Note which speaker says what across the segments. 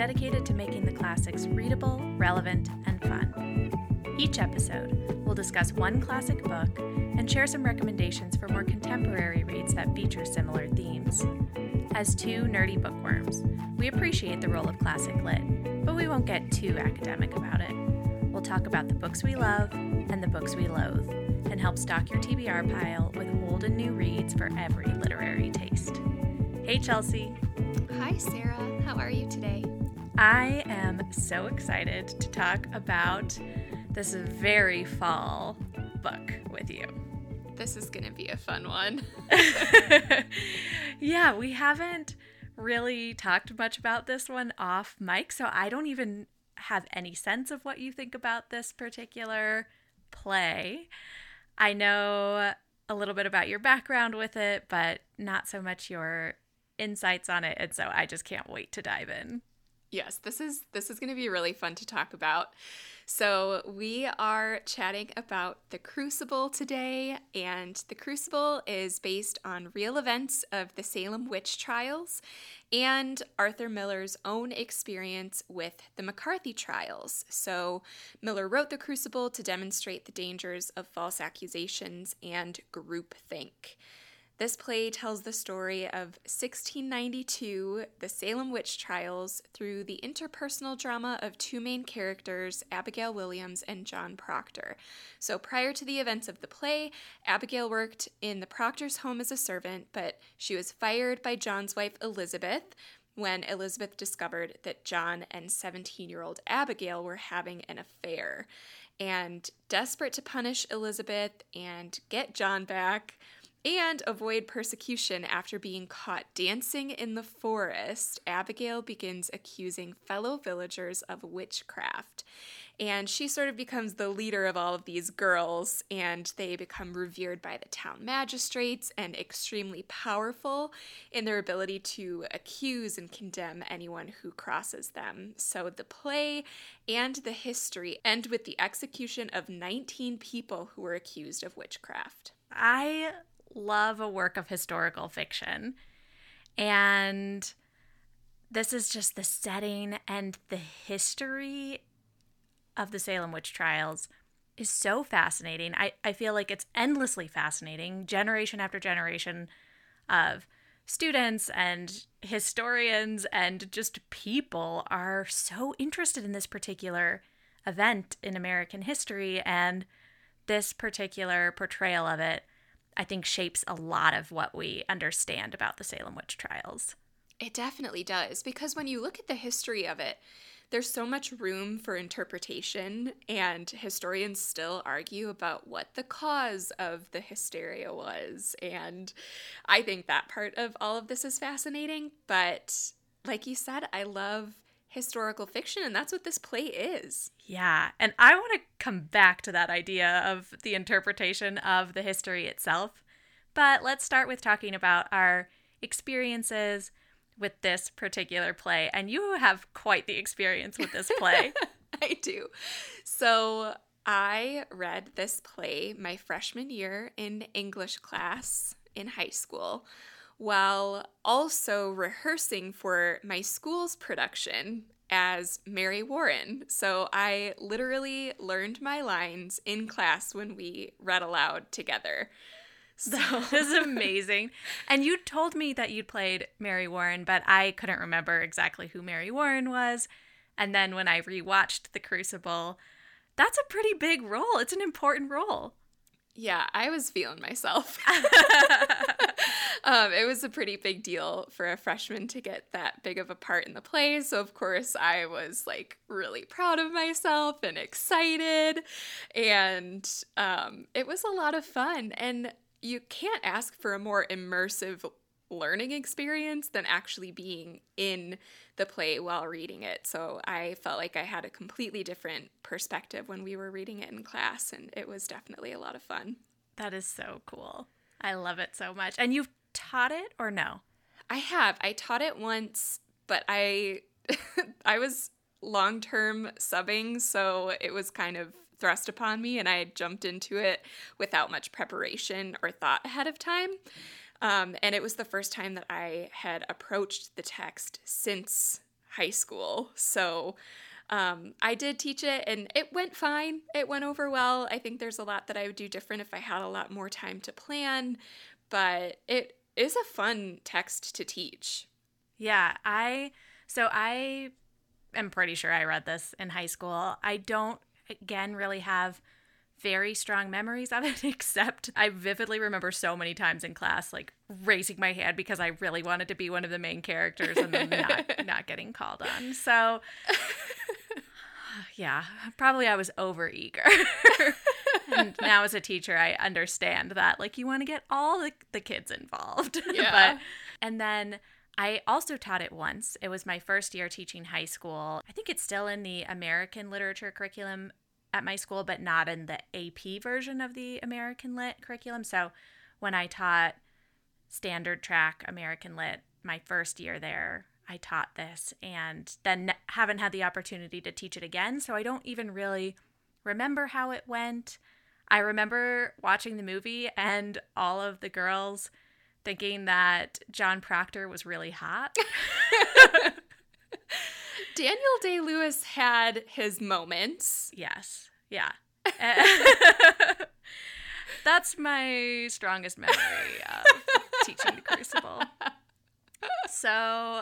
Speaker 1: dedicated to making the classics readable, relevant, and fun. Each episode, we'll discuss one classic book and share some recommendations for more contemporary reads that feature similar themes. As two nerdy bookworms, we appreciate the role of classic lit, but we won't get too academic about it. We'll talk about the books we love and the books we loathe, and help stock your TBR pile with old and new reads for every literary taste. Hey, Chelsea.
Speaker 2: Hi, Sarah. How are you today?
Speaker 1: I am so excited to talk about this very fall book with you.
Speaker 2: This is going to be a fun one.
Speaker 1: yeah, we haven't really talked much about this one off mic, so I don't even have any sense of what you think about this particular play. I know a little bit about your background with it, but not so much your insights on it, and so I just can't wait to dive in.
Speaker 2: Yes, this is this is going to be really fun to talk about. So, we are chatting about The Crucible today, and The Crucible is based on real events of the Salem witch trials and Arthur Miller's own experience with the McCarthy trials. So, Miller wrote The Crucible to demonstrate the dangers of false accusations and groupthink. This play tells the story of 1692, the Salem witch trials, through the interpersonal drama of two main characters, Abigail Williams and John Proctor. So, prior to the events of the play, Abigail worked in the Proctor's home as a servant, but she was fired by John's wife Elizabeth when Elizabeth discovered that John and 17 year old Abigail were having an affair. And desperate to punish Elizabeth and get John back, and avoid persecution after being caught dancing in the forest, Abigail begins accusing fellow villagers of witchcraft. And she sort of becomes the leader of all of these girls, and they become revered by the town magistrates and extremely powerful in their ability to accuse and condemn anyone who crosses them. So the play and the history end with the execution of 19 people who were accused of witchcraft.
Speaker 1: I love a work of historical fiction. And this is just the setting and the history of the Salem witch trials is so fascinating. I, I feel like it's endlessly fascinating, generation after generation of students and historians and just people are so interested in this particular event in American history and this particular portrayal of it I think shapes a lot of what we understand about the Salem witch trials.
Speaker 2: It definitely does because when you look at the history of it, there's so much room for interpretation, and historians still argue about what the cause of the hysteria was. And I think that part of all of this is fascinating. But like you said, I love historical fiction, and that's what this play is.
Speaker 1: Yeah, and I want to come back to that idea of the interpretation of the history itself. But let's start with talking about our experiences with this particular play. And you have quite the experience with this play.
Speaker 2: I do. So, I read this play my freshman year in English class in high school while also rehearsing for my school's production as Mary Warren. So I literally learned my lines in class when we read aloud together.
Speaker 1: So that is amazing. and you told me that you'd played Mary Warren, but I couldn't remember exactly who Mary Warren was. And then when I rewatched The Crucible, that's a pretty big role. It's an important role.
Speaker 2: Yeah, I was feeling myself. um, it was a pretty big deal for a freshman to get that big of a part in the play. So, of course, I was like really proud of myself and excited. And um, it was a lot of fun. And you can't ask for a more immersive learning experience than actually being in the play while reading it. So I felt like I had a completely different perspective when we were reading it in class, and it was definitely a lot of fun.
Speaker 1: That is so cool. I love it so much. And you've taught it or no?
Speaker 2: I have. I taught it once, but I I was long-term subbing, so it was kind of thrust upon me and I jumped into it without much preparation or thought ahead of time. Um, and it was the first time that I had approached the text since high school. So um, I did teach it and it went fine. It went over well. I think there's a lot that I would do different if I had a lot more time to plan, but it is a fun text to teach.
Speaker 1: Yeah, I so I am pretty sure I read this in high school. I don't again really have very strong memories of it, except I vividly remember so many times in class, like raising my hand because I really wanted to be one of the main characters and then not, not getting called on. So, yeah, probably I was over eager. And now as a teacher, I understand that, like, you want to get all the, the kids involved.
Speaker 2: Yeah.
Speaker 1: but, and then I also taught it once. It was my first year teaching high school. I think it's still in the American literature curriculum at my school, but not in the AP version of the American Lit curriculum. So when I taught standard track American Lit my first year there, I taught this and then haven't had the opportunity to teach it again. So I don't even really remember how it went. I remember watching the movie and all of the girls thinking that John Proctor was really hot.
Speaker 2: Daniel Day Lewis had his moments.
Speaker 1: Yes. Yeah. That's my strongest memory of teaching the Crucible. So,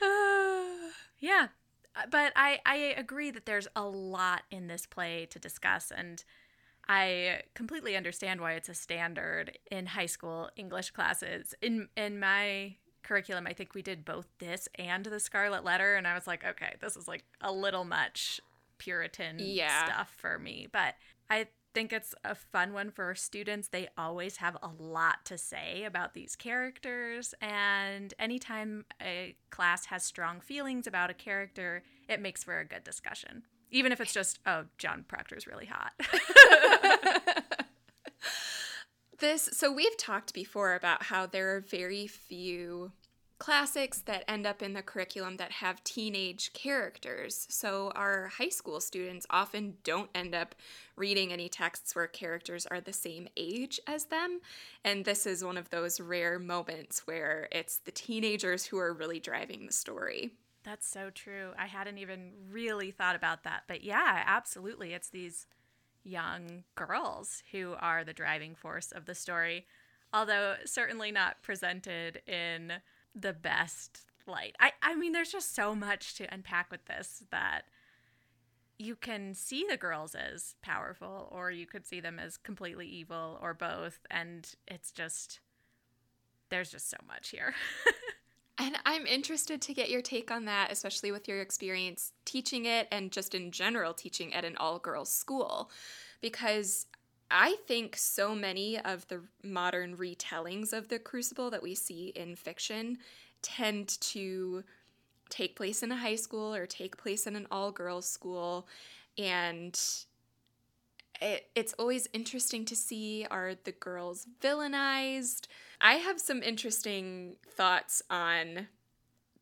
Speaker 1: yeah. Uh, but I, I agree that there's a lot in this play to discuss, and I completely understand why it's a standard in high school English classes. In in my curriculum, I think we did both this and the Scarlet Letter, and I was like, okay, this is like a little much Puritan
Speaker 2: Yeah.
Speaker 1: stuff for me. But I think it's a fun one for students. They always have a lot to say about these characters, and anytime a class has strong feelings about a character, it makes for a good discussion. Even if it's just, oh, John Proctor's really hot.
Speaker 2: This so we've talked before about how there are very few classics that end up in the curriculum that have teenage characters. So our high school students often don't end up reading any texts where characters are the same age as them, and this is one of those rare moments where it's the teenagers who are really driving the story.
Speaker 1: That's so true. I hadn't even really thought about that. But yeah, absolutely. It's these young girls who are the driving force of the story, although certainly not presented in the best light. I, I mean, there's just so much to unpack with this that you can see the girls as powerful, or you could see them as completely evil, or both. And it's just, there's just so much here.
Speaker 2: And I'm interested to get your take on that, especially with your experience teaching it and just in general teaching at an all girls school. Because I think so many of the modern retellings of the Crucible that we see in fiction tend to take place in a high school or take place in an all girls school. And it, it's always interesting to see are the girls villainized? I have some interesting thoughts on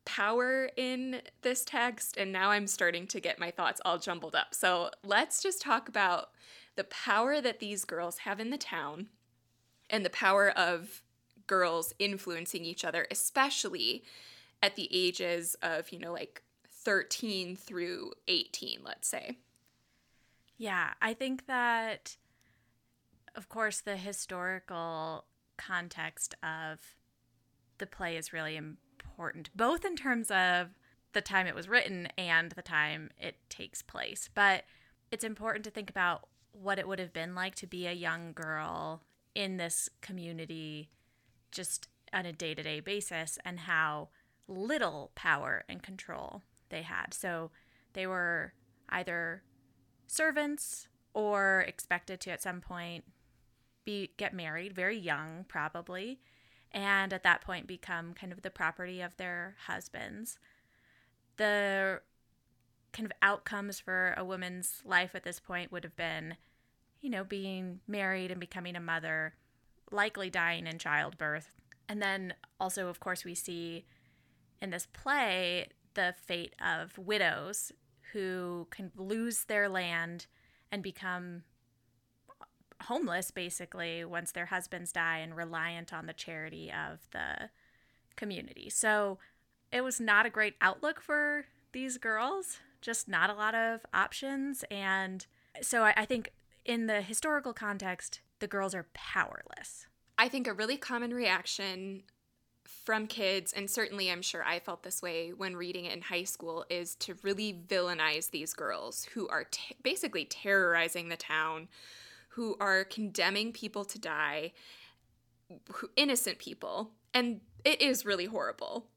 Speaker 2: power in this text, and now I'm starting to get my thoughts all jumbled up. So let's just talk about the power that these girls have in the town and the power of girls influencing each other, especially at the ages of, you know, like 13 through 18, let's say.
Speaker 1: Yeah, I think that, of course, the historical context of the play is really important, both in terms of the time it was written and the time it takes place. But it's important to think about what it would have been like to be a young girl in this community just on a day to day basis and how little power and control they had. So they were either servants or expected to at some point be get married very young probably and at that point become kind of the property of their husbands the kind of outcomes for a woman's life at this point would have been you know being married and becoming a mother likely dying in childbirth and then also of course we see in this play the fate of widows who can lose their land and become homeless basically once their husbands die and reliant on the charity of the community. So it was not a great outlook for these girls, just not a lot of options. And so I, I think in the historical context, the girls are powerless.
Speaker 2: I think a really common reaction from kids, and certainly I'm sure I felt this way when reading it in high school, is to really villainize these girls who are t- basically terrorizing the town, who are condemning people to die, who, innocent people. And it is really horrible.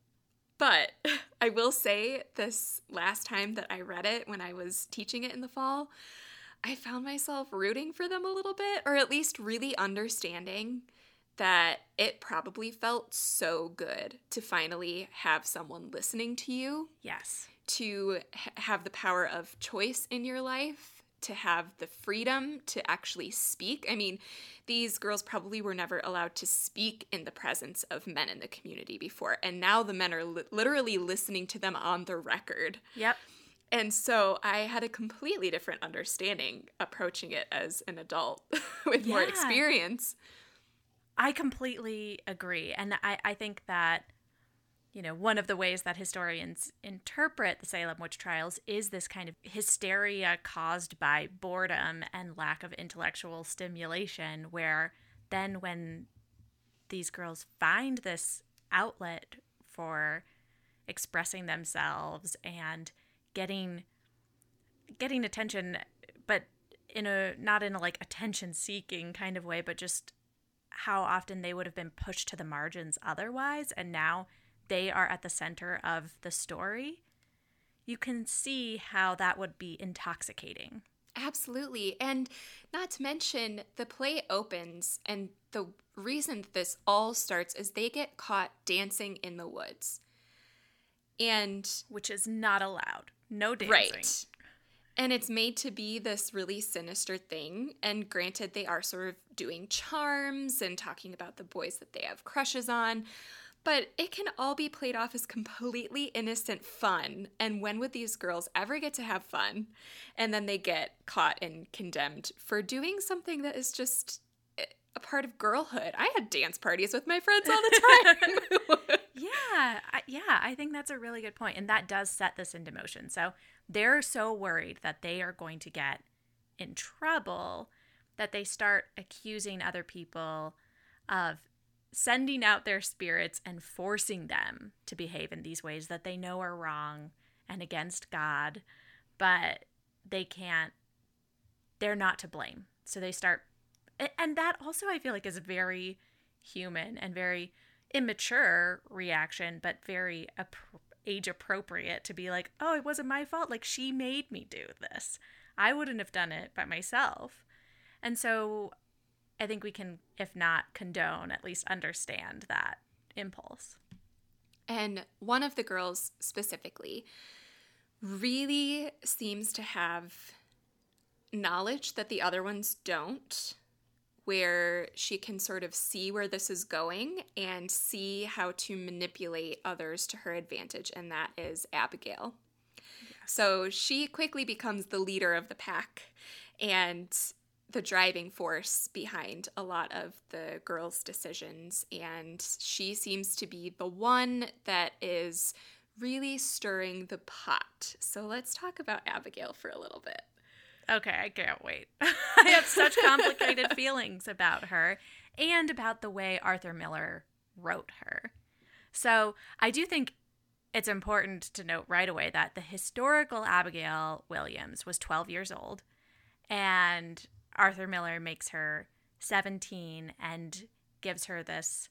Speaker 2: But I will say, this last time that I read it when I was teaching it in the fall, I found myself rooting for them a little bit, or at least really understanding that it probably felt so good to finally have someone listening to you.
Speaker 1: Yes.
Speaker 2: To ha- have the power of choice in your life, to have the freedom to actually speak. I mean, these girls probably were never allowed to speak in the presence of men in the community before. And now the men are li- literally listening to them on the record.
Speaker 1: Yep.
Speaker 2: And so I had a completely different understanding approaching it as an adult with more experience.
Speaker 1: I completely agree. And I, I think that, you know, one of the ways that historians interpret the Salem witch trials is this kind of hysteria caused by boredom and lack of intellectual stimulation, where then when these girls find this outlet for expressing themselves and getting getting attention but in a not in a like attention seeking kind of way but just how often they would have been pushed to the margins otherwise and now they are at the center of the story you can see how that would be intoxicating
Speaker 2: Absolutely. And not to mention, the play opens, and the reason this all starts is they get caught dancing in the woods. And
Speaker 1: which is not allowed no dancing
Speaker 2: Right. And it's made to be this really sinister thing. And granted, they are sort of doing charms and talking about the boys that they have crushes on. But it can all be played off as completely innocent fun. And when would these girls ever get to have fun? And then they get caught and condemned for doing something that is just a part of girlhood. I had dance parties with my friends all the time.
Speaker 1: Yeah, I, yeah, I think that's a really good point, and that does set this into motion. So they're so worried that they are going to get in trouble that they start accusing other people of sending out their spirits and forcing them to behave in these ways that they know are wrong and against God, but they can't. They're not to blame. So they start, and that also I feel like is a very human and very immature reaction, but very age appropriate to be like, oh, it wasn't my fault. Like, she made me do this. I wouldn't have done it by myself. And so I think we can, if not condone, at least understand that impulse.
Speaker 2: And one of the girls specifically really seems to have knowledge that the other ones don't, where she can sort of see where this is going and see how to manipulate others to her advantage, and that is Abigail. So she quickly becomes the leader of the pack and the driving force behind a lot of the girls' decisions. And she seems to be the one that is really stirring the pot. So let's talk about Abigail for a little bit.
Speaker 1: Okay, I can't wait. I have such complicated feelings about her and about the way Arthur Miller wrote her. So I do think it's important to note right away that the historical Abigail Williams was 12 years old, and Arthur Miller makes her 17 and gives her this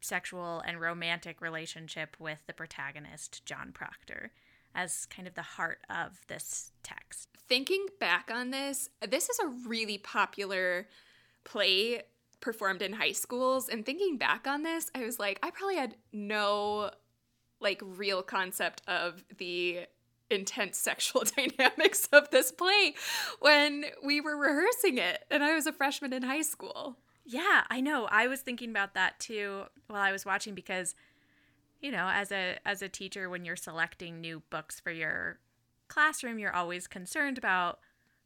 Speaker 1: sexual and romantic relationship with the protagonist, John Proctor, as kind of the heart of this text.
Speaker 2: Thinking back on this, this is a really popular play performed in high schools. And thinking back on this, I was like, I probably had no like real concept of the intense sexual dynamics of this play when we were rehearsing it and I was a freshman in high school.
Speaker 1: Yeah, I know. I was thinking about that too while I was watching because you know, as a as a teacher when you're selecting new books for your classroom, you're always concerned about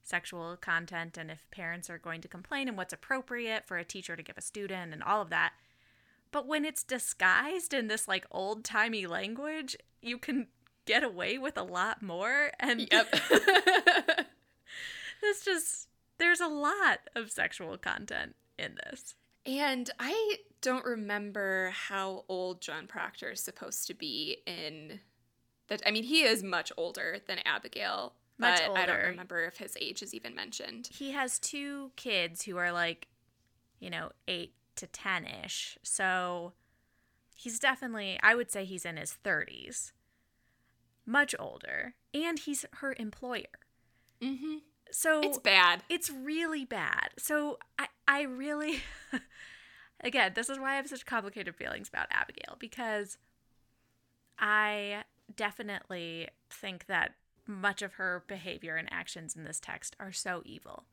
Speaker 1: sexual content and if parents are going to complain and what's appropriate for a teacher to give a student and all of that. But when it's disguised in this like old timey language, you can get away with a lot more. And
Speaker 2: Yep.
Speaker 1: this just, there's a lot of sexual content in this.
Speaker 2: and I don't remember how old John Proctor is supposed to be in that. I mean, he is much older than Abigail.
Speaker 1: Much
Speaker 2: but I don't remember if his age is even mentioned.
Speaker 1: He has two kids who are like, you know, eight to 10 ish. So he's definitely, I would say he's in his 30s, much older. And he's her employer.
Speaker 2: Mm-hmm.
Speaker 1: So
Speaker 2: It's bad.
Speaker 1: it's really bad. So I, I really, again, this is why I have such complicated feelings about Abigail because I definitely think that much of her behavior and actions in this text are so evil.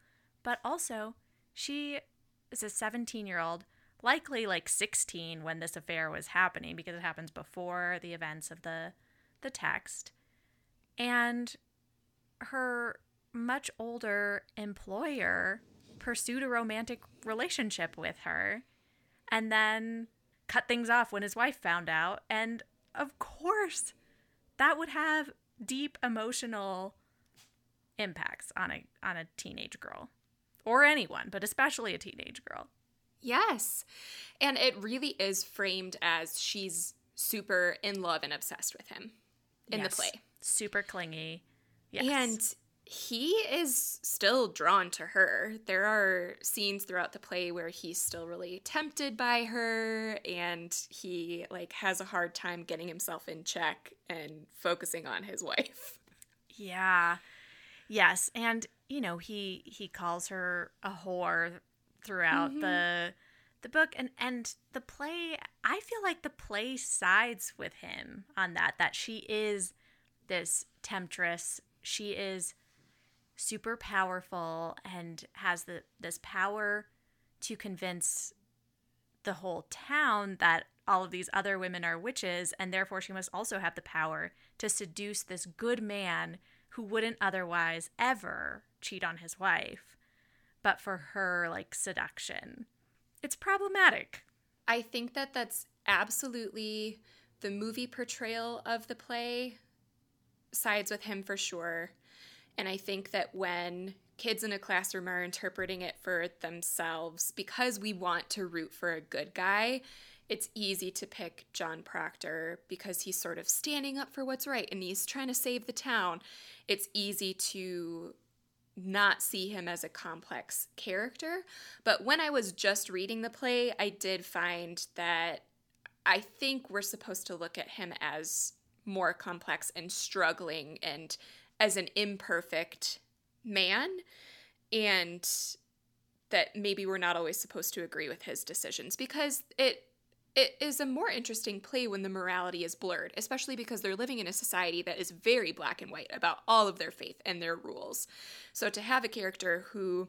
Speaker 1: But also, she is a 17 year old, likely like 16 when this affair was happening because it happens before the events of the the text. And her much older employer pursued a romantic relationship with her and then cut things off when his wife found out. And of course, that would have deep emotional impacts on a on a teenage girl or anyone, but especially a teenage girl.
Speaker 2: Yes. And it really is framed as she's super in love and obsessed with him in
Speaker 1: Yes.
Speaker 2: the play.
Speaker 1: Super clingy. Yes.
Speaker 2: And he is still drawn to her. There are scenes throughout the play where he's still really tempted by her and he like has a hard time getting himself in check and focusing on his wife.
Speaker 1: Yeah. Yes, and you know, he he calls her a whore throughout
Speaker 2: Mhm.
Speaker 1: the the book and and the play I feel like the play sides with him on that that she is this temptress. She is super powerful and has the this power to convince the whole town that all of these other women are witches and therefore she must also have the power to seduce this good man who wouldn't otherwise ever cheat on his wife but for her like seduction it's problematic
Speaker 2: I think that that's absolutely the movie portrayal of the play sides with him for sure. And I think that when kids in a classroom are interpreting it for themselves, because we want to root for a good guy, it's easy to pick John Proctor because he's sort of standing up for what's right and he's trying to save the town. It's easy to not see him as a complex character. But when I was just reading the play, I did find that I think we're supposed to look at him as more complex and struggling and as an imperfect man. And that maybe we're not always supposed to agree with his decisions because it it is a more interesting play when the morality is blurred, especially because they're living in a society that is very black and white about all of their faith and their rules. So to have a character who,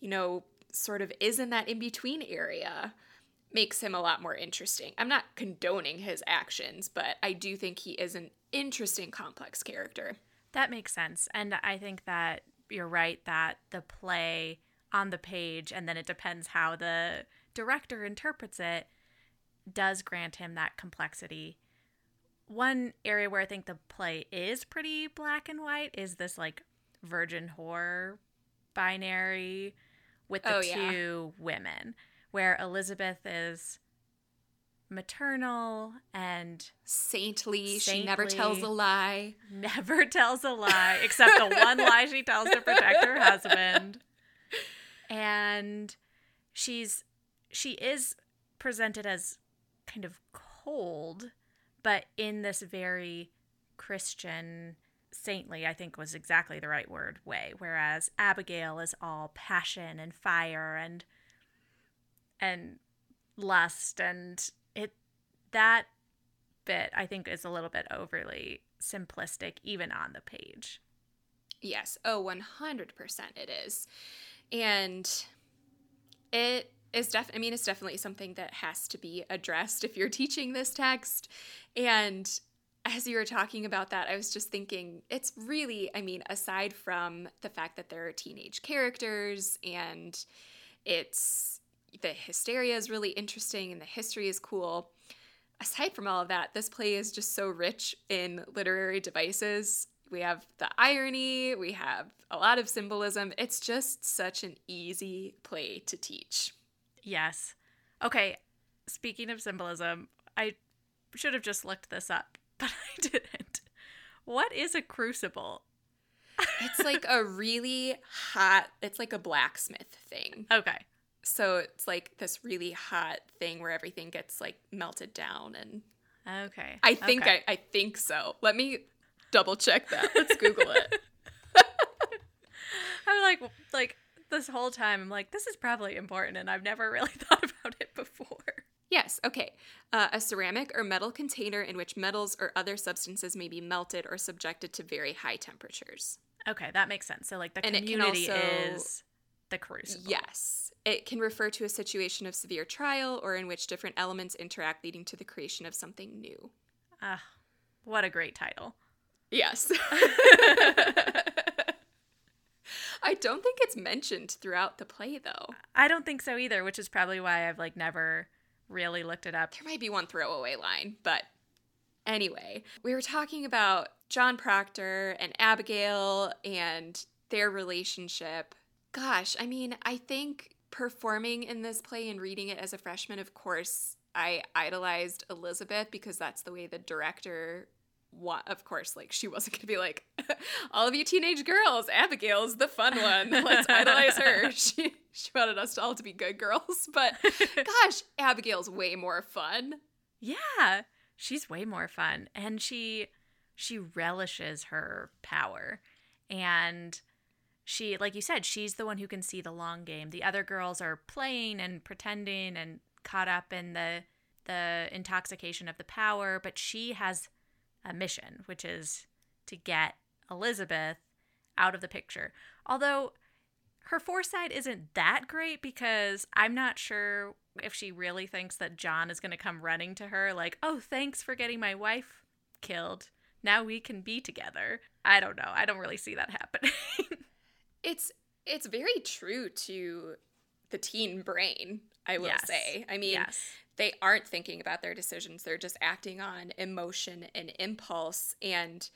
Speaker 2: you know, sort of is in that in between area makes him a lot more interesting. I'm not condoning his actions, but I do think he is an interesting, complex character.
Speaker 1: That makes sense. And I think that you're right that the play on the page, and then it depends how the director interprets it, does grant him that complexity. One area where I think the play is pretty black and white is this like virgin whore binary with the
Speaker 2: Oh, yeah.
Speaker 1: two women, where Elizabeth is maternal and
Speaker 2: Saintly, she never tells a lie.
Speaker 1: never tells a lie except the one lie she tells to protect her husband and she's she is presented as kind of cold but in this very christian saintly i think was exactly the right word way whereas abigail is all passion and fire and and lust and it that bit I think is a little bit overly simplistic even on the page.
Speaker 2: Yes. Oh, 100% it is. And it is def I mean it's definitely something that has to be addressed if you're teaching this text. And as you were talking about that, I was just thinking it's really, I mean, aside from the fact that there are teenage characters and it's the hysteria is really interesting and the history is cool. Aside from all of that, this play is just so rich in literary devices. We have the irony, we have a lot of symbolism. It's just such an easy play to teach.
Speaker 1: Yes. Okay, speaking of symbolism, I should have just looked this up, but I didn't. What is a crucible?
Speaker 2: It's like a really hot, it's like a blacksmith thing.
Speaker 1: Okay.
Speaker 2: So it's like this really hot thing where everything gets like melted down and
Speaker 1: Okay.
Speaker 2: I think
Speaker 1: okay.
Speaker 2: I, I think so. Let me double check that. Let's Google it.
Speaker 1: I'm like like this whole time I'm like this is probably important and I've never really thought about it before.
Speaker 2: Yes, okay. Uh, a ceramic or metal container in which metals or other substances may be melted or subjected to very high temperatures.
Speaker 1: Okay, that makes sense. So like the
Speaker 2: And
Speaker 1: community
Speaker 2: also-
Speaker 1: is the crucible.
Speaker 2: Yes. It can refer to a situation of severe trial or in which different elements interact, leading to the creation of something new.
Speaker 1: Ah, what a great title.
Speaker 2: Yes. I don't think it's mentioned throughout the play, though.
Speaker 1: I don't think so either, which is probably why I've like never really looked it up.
Speaker 2: There might be one throwaway line, but anyway, we were talking about John Proctor and Abigail and their relationship. Gosh, I mean, I think performing in this play and reading it as a freshman, of course, I idolized Elizabeth because that's the way the director wa- of course like she wasn't going to be like all of you teenage girls abigail's the fun one. Let's idolize her. She she wanted us all to be good girls but gosh abigail's way more fun.
Speaker 1: Yeah, she's way more fun and she she relishes her power and she like you said she's the one who can see the long game. The other girls are playing and pretending and caught up in the the intoxication of the power, but she has a mission, which is to get Elizabeth out of the picture. Although her foresight isn't that great because I'm not sure if she really thinks that John is going to come running to her like, "Oh, thanks for getting my wife killed. Now we can be together." I don't know. I don't really see that happening.
Speaker 2: it's it's very true to the teen brain i will
Speaker 1: Yes.
Speaker 2: say i mean
Speaker 1: yes.
Speaker 2: They aren't thinking about their decisions they're just acting on emotion and impulse and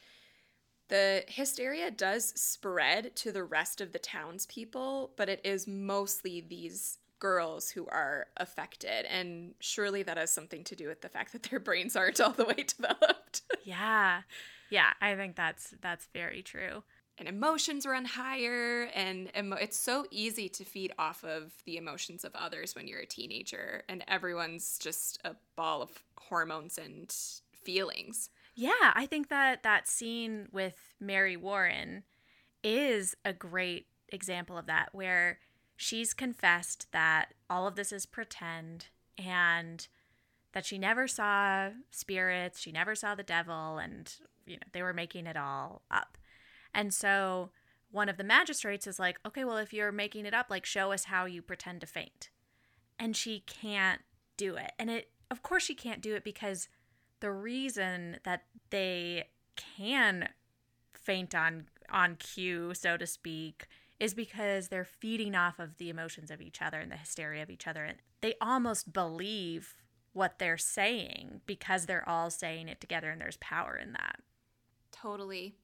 Speaker 2: the hysteria does spread to the rest of the townspeople but it is mostly these girls who are affected and surely that has something to do with the fact that their brains aren't all the way developed
Speaker 1: Yeah. Yeah, I think that's that's very true.
Speaker 2: And emotions run higher and emo- it's so easy to feed off of the emotions of others when you're a teenager and everyone's just a ball of hormones and feelings
Speaker 1: Yeah, I think that that scene with Mary Warren is a great example of that, where she's confessed that all of this is pretend and that she never saw spirits, she never saw the devil, and you know they were making it all up. And so one of the magistrates is like, "Okay, well if you're making it up, like show us how you pretend to faint." And she can't do it. And it of course she can't do it because the reason that they can faint on on cue so to speak is because they're feeding off of the emotions of each other and the hysteria of each other and they almost believe what they're saying because they're all saying it together and there's power in that
Speaker 2: Totally.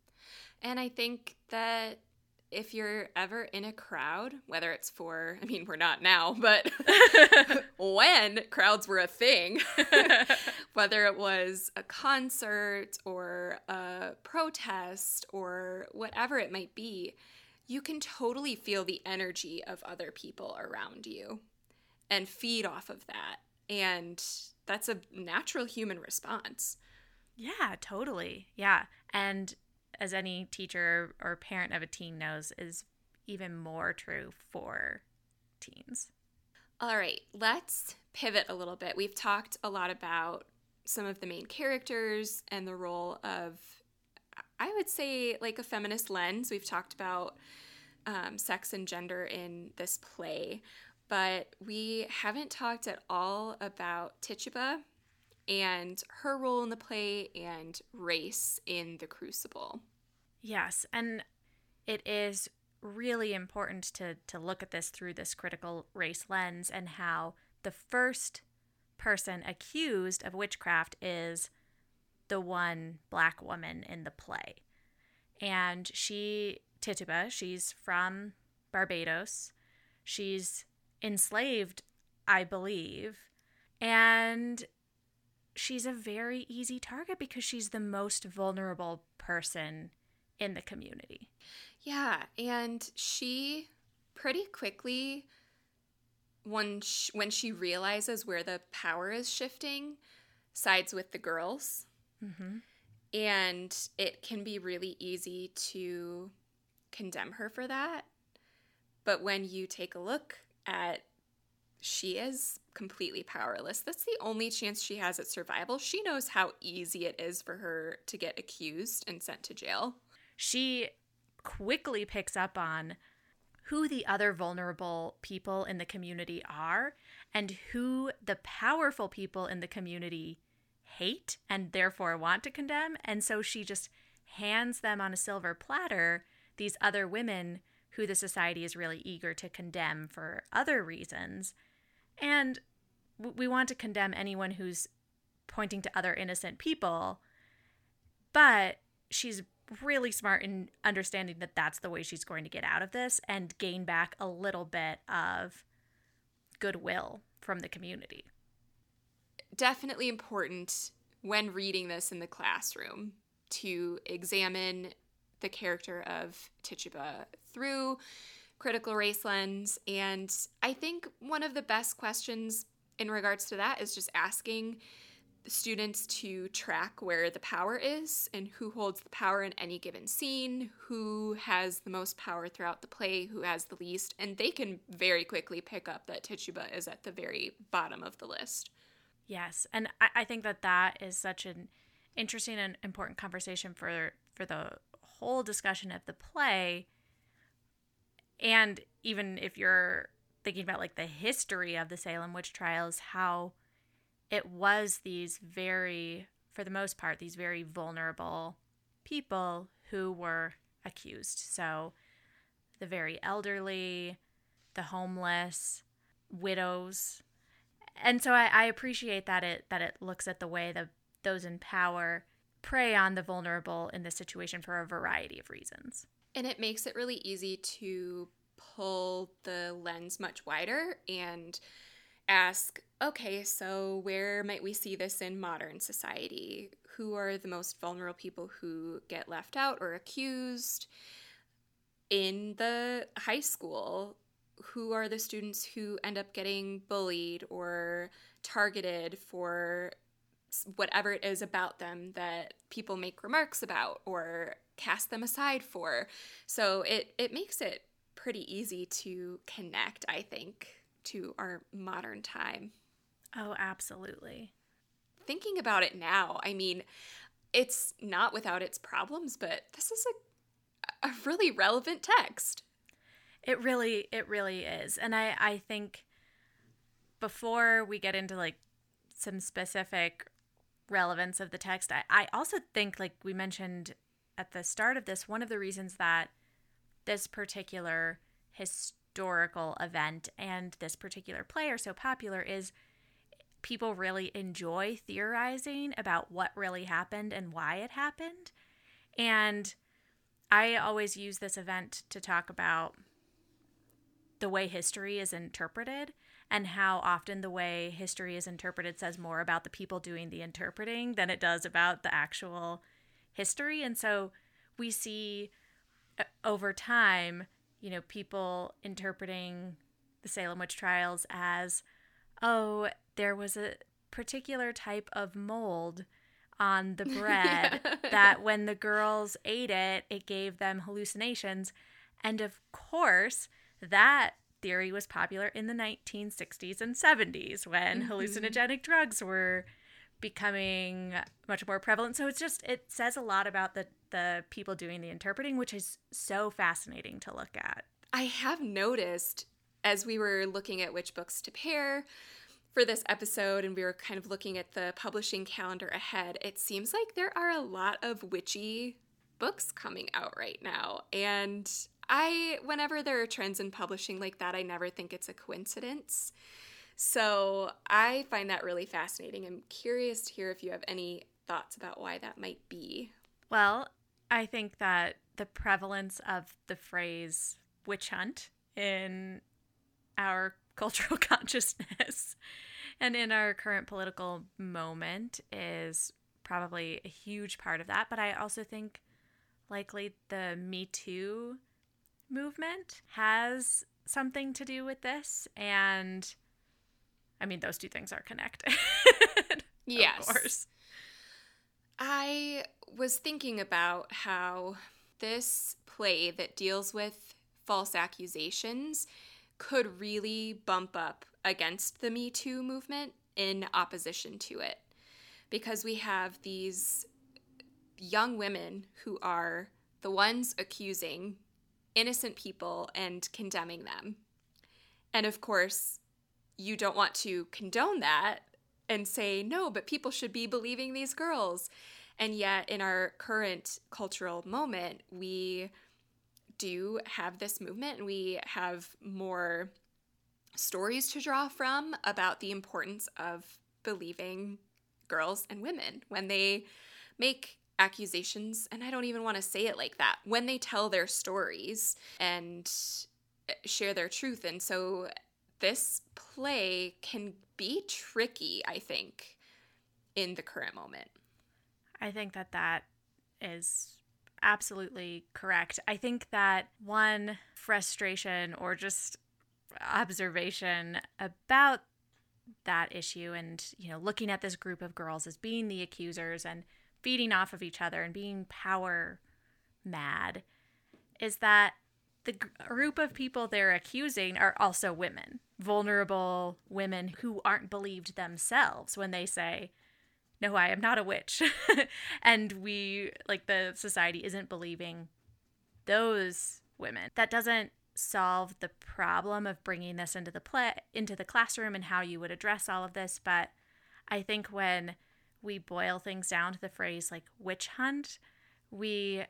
Speaker 2: And I think that if you're ever in a crowd, whether it's for, I mean, we're not now, but when crowds were a thing, whether it was a concert or a protest or whatever it might be, you can totally feel the energy of other people around you and feed off of that. And that's a natural human response.
Speaker 1: Yeah, totally. Yeah. And as any teacher or parent of a teen knows, is even more true for teens.
Speaker 2: All right, let's pivot a little bit. We've talked a lot about some of the main characters and the role of, I would say, like a feminist lens. We've talked about um, sex and gender in this play, but we haven't talked at all about Tituba and her role in the play and race in the crucible.
Speaker 1: Yes. And it is really important to, to look at this through this critical race lens and how the first person accused of witchcraft is the one black woman in the play. And she, Tituba, she's from Barbados. She's enslaved, I believe. And she's a very easy target because she's the most vulnerable person in the community.
Speaker 2: Yeah, and she pretty quickly when she, when she realizes where the power is shifting, sides with the girls. Mm-hmm. And it can be really easy to condemn her for that. But when you take a look at she is completely powerless. That's the only chance she has at survival. She knows how easy it is for her to get accused and sent to jail.
Speaker 1: She quickly picks up on who the other vulnerable people in the community are and who the powerful people in the community hate and therefore want to condemn. And so she just hands them on a silver platter these other women who the society is really eager to condemn for other reasons. And we want to condemn anyone who's pointing to other innocent people. But she's really smart in understanding that that's the way she's going to get out of this and gain back a little bit of goodwill from the community.
Speaker 2: Definitely important when reading this in the classroom to examine the character of Tituba through critical race lens. And I think one of the best questions in regards to that is just asking students to track where the power is and who holds the power in any given scene, who has the most power throughout the play, who has the least, and they can very quickly pick up that Tituba is at the very bottom of the list.
Speaker 1: Yes, and I, I think that that is such an interesting and important conversation for for the whole discussion of the play. And even if you're thinking about like the history of the Salem witch trials, how it was these very, for the most part, these very vulnerable people who were accused. So the very elderly, the homeless, widows. And so I, I appreciate that it that it looks at the way that those in power prey on the vulnerable in this situation for a variety of reasons.
Speaker 2: And it makes it really easy to pull the lens much wider and ask okay, so where might we see this in modern society? Who are the most vulnerable people who get left out or accused? In the high school, who are the students who end up getting bullied or targeted for whatever it is about them that people make remarks about or cast them aside for? So it, it makes it pretty easy to connect, I think, to our modern time.
Speaker 1: Oh, absolutely.
Speaker 2: Thinking about it now, I mean, it's not without its problems, but this is a, a really relevant text.
Speaker 1: It really, it really is. And I, I think before we get into like some specific relevance of the text, I, I also think, like we mentioned at the start of this, one of the reasons that this particular historical event and this particular play are so popular is people really enjoy theorizing about what really happened and why it happened. And I always use this event to talk about the way history is interpreted and how often the way history is interpreted says more about the people doing the interpreting than it does about the actual history. And so we see uh, over time, you know, people interpreting the Salem witch trials as, oh, there was a particular type of mold on the bread yeah. that when the girls ate it, it gave them hallucinations. And of course, that theory was popular in the 1960s and 70s when mm-hmm. hallucinogenic drugs were becoming much more prevalent. So it's just it says a lot about the the people doing the interpreting, which is so fascinating to look at.
Speaker 2: I have noticed as we were looking at which books to pair for this episode and we were kind of looking at the publishing calendar ahead, it seems like there are a lot of witchy books coming out right now. And I, whenever there are trends in publishing like that, I never think it's a coincidence. So I find that really fascinating. I'm curious to hear if you have any thoughts about why that might be.
Speaker 1: Well, I think that the prevalence of the phrase witch hunt in our cultural consciousness and in our current political moment is probably a huge part of that. But I also think likely the Me Too movement has something to do with this. And I mean, those two things are connected.
Speaker 2: yes. Of course. I was thinking about how this play that deals with false accusations could really bump up against the Me Too movement in opposition to it. Because we have these young women who are the ones accusing innocent people and condemning them. And of course, you don't want to condone that and say, no, but people should be believing these girls. And yet, in our current cultural moment, we do have this movement and we have more stories to draw from about the importance of believing girls and women when they make accusations. And I don't even want to say it like that when they tell their stories and eh, share their truth. And so, this play can be tricky, I think, in the current moment.
Speaker 1: I think that that is absolutely correct. I think that one frustration or just observation about that issue and you know looking at this group of girls as being the accusers and feeding off of each other and being power mad is that the group of people they're accusing are also women, vulnerable women who aren't believed themselves when they say, No, I am not a witch. and we, like, the society isn't believing those women. That doesn't solve the problem of bringing this into the play into the classroom and how you would address all of this but i think when we boil things down to the phrase like witch hunt we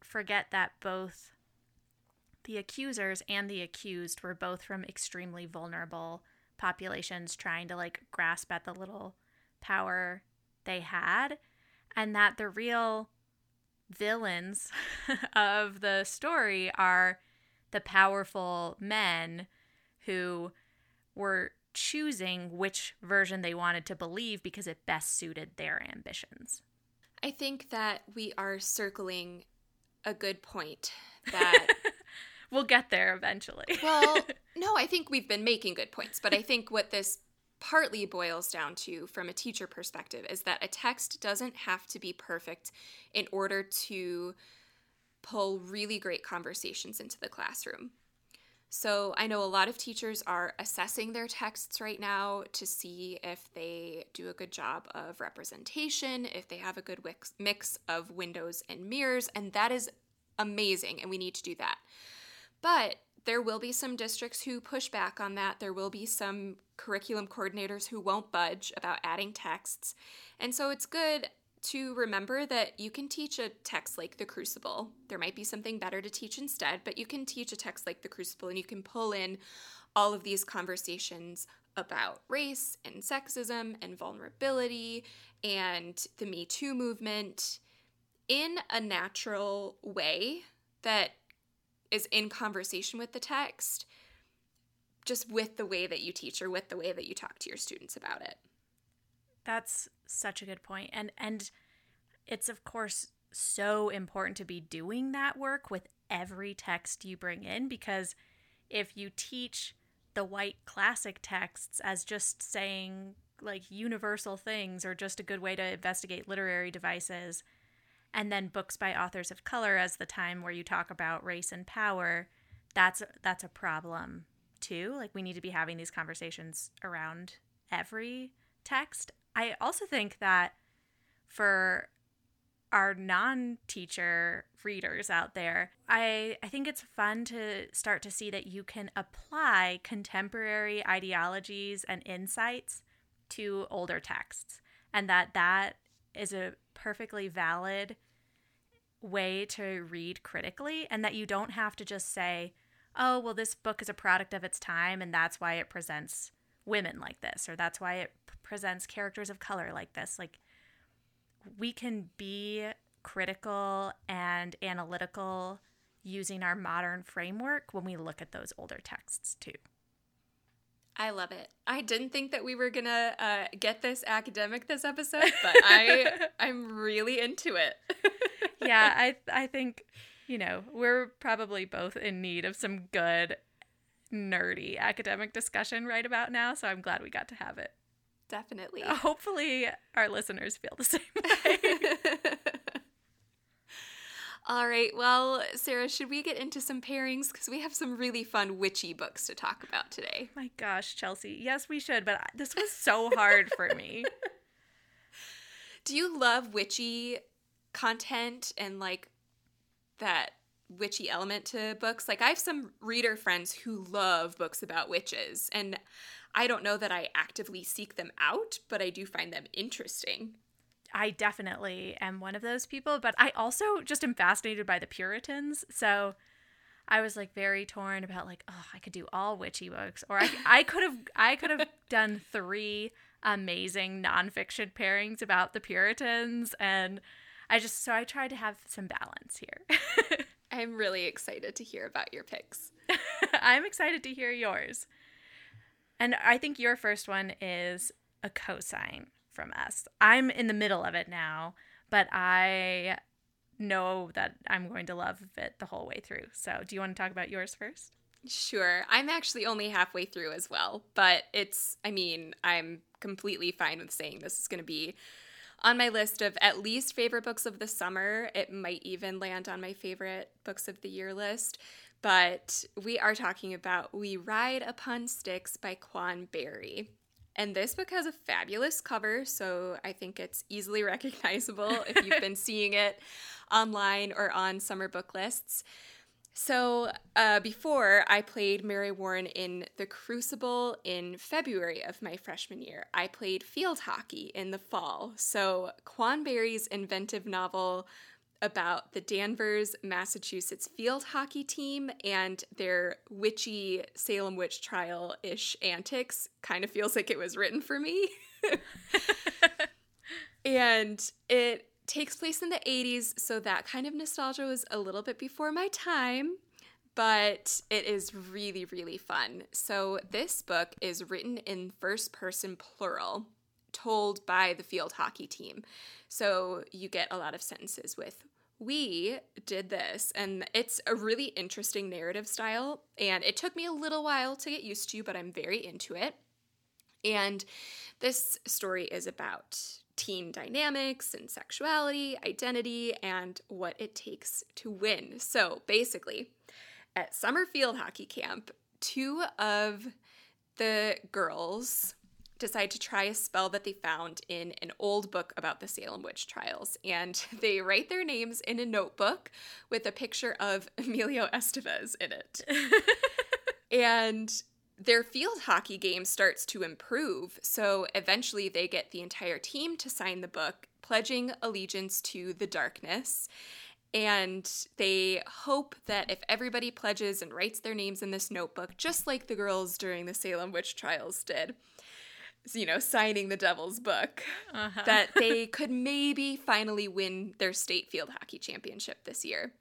Speaker 1: forget that both the accusers and the accused were both from extremely vulnerable populations trying to like grasp at the little power they had, and that the real villains of the story are the powerful men who were choosing which version they wanted to believe because it best suited their ambitions.
Speaker 2: I think that we are circling a good point that
Speaker 1: we'll get there eventually.
Speaker 2: well, no, I think we've been making good points, but I think what this partly boils down to from a teacher perspective is that a text doesn't have to be perfect in order to pull really great conversations into the classroom. So, I know a lot of teachers are assessing their texts right now to see if they do a good job of representation, if they have a good mix of windows and mirrors, and that is amazing, and we need to do that. But there will be some districts who push back on that. There will be some curriculum coordinators who won't budge about adding texts. And so it's good to remember that you can teach a text like The Crucible. There might be something better to teach instead, but you can teach a text like The Crucible and you can pull in all of these conversations about race and sexism and vulnerability and the Me Too movement in a natural way that is in conversation with the text, just with the way that you teach or with the way that you talk to your students about it.
Speaker 1: That's such a good point. And and it's of course so important to be doing that work with every text you bring in because if you teach the white classic texts as just saying like universal things or just a good way to investigate literary devices, and then books by authors of color as the time where you talk about race and power that's that's a problem too like we need to be having these conversations around every text i also think that for our non-teacher readers out there i i think it's fun to start to see that you can apply contemporary ideologies and insights to older texts and that that is a perfectly valid way to read critically and that you don't have to just say, oh, well, this book is a product of its time and that's why it presents women like this or that's why it presents characters of color like this. Like, we can be critical and analytical using our modern framework when we look at those older texts too.
Speaker 2: I love it. I didn't think that we were gonna uh, get this academic this episode, but I I'm really into it.
Speaker 1: yeah, I I think you know we're probably both in need of some good nerdy academic discussion right about now. So I'm glad we got to have it.
Speaker 2: Definitely.
Speaker 1: Hopefully, our listeners feel the same way.
Speaker 2: All right. Well, Sarah, should we get into some pairings? Because we have some really fun witchy books to talk about today.
Speaker 1: My gosh, Chelsea. Yes, we should, but this was so hard for me.
Speaker 2: Do you love witchy content and like that witchy element to books? Like, I have some reader friends who love books about witches, and I don't know that I actively seek them out, but I do find them interesting.
Speaker 1: I definitely am one of those people, but I also just am fascinated by the Puritans. So I was like very torn about like, oh, I could do all witchy books, or I, I could have I could have done three amazing nonfiction pairings about the Puritans, and I just so I tried to have some balance here.
Speaker 2: I'm really excited to hear about your picks.
Speaker 1: I'm excited to hear yours. And I think your first one is a cosine from us. I'm in the middle of it now, but I know that I'm going to love it the whole way through. So, do you want to talk about yours first?
Speaker 2: Sure. I'm actually only halfway through as well, but it's, I mean, I'm completely fine with saying this is going to be on my list of at least favorite books of the summer. It might even land on my favorite books of the year list. But we are talking about We Ride Upon Sticks by Quan Barry. And this book has a fabulous cover, so I think it's easily recognizable if you've been seeing it online or on summer book lists. So, uh, before I played Mary Warren in The Crucible in February of my freshman year, I played field hockey in the fall. So, Quan Barry's inventive novel about the Danvers, Massachusetts field hockey team and their witchy Salem witch trial ish antics kind of feels like it was written for me. and it takes place in the 80s, so that kind of nostalgia was a little bit before my time, but it is really, really fun. So, this book is written in first person plural, told by the field hockey team. So, you get a lot of sentences with we did this and it's a really interesting narrative style and it took me a little while to get used to but i'm very into it. And this story is about team dynamics and sexuality identity and what it takes to win. So basically at summer field hockey camp two of the girls decide to try a spell that they found in an old book about the Salem witch trials. And they write their names in a notebook with a picture of Emilio Estevez in it. and their field hockey game starts to improve. So eventually they get the entire team to sign the book, pledging allegiance to the darkness. And they hope that if everybody pledges and writes their names in this notebook, just like the girls during the Salem witch trials did, you know, signing the Devil's book, uh-huh. that they could maybe finally win their state field hockey championship this year.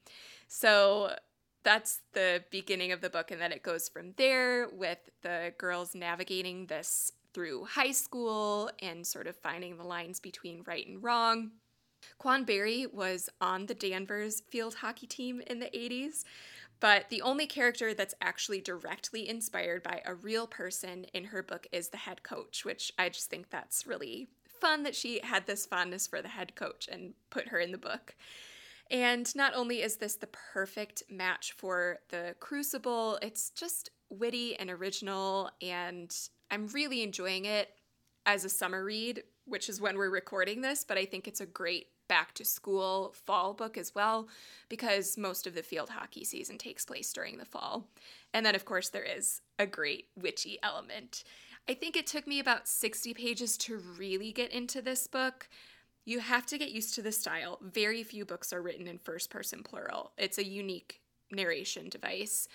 Speaker 2: So that's the beginning of the book, and then it goes from there with the girls navigating this through high school and sort of finding the lines between right and wrong. Quan Barry was on the Danvers field hockey team in the 80s, but the only character that's actually directly inspired by a real person in her book is the head coach, which I just think that's really fun that she had this fondness for the head coach and put her in the book. And not only is this the perfect match for the Crucible, it's just witty and original, and I'm really enjoying it as a summer read, which is when we're recording this, but I think it's a great back to school fall book as well, because most of the field hockey season takes place during the fall. And then, of course, there is a great witchy element. I think it took me about 60 pages to really get into this book. You have to get used to the style. Very few books are written in first person plural. It's a unique narration device.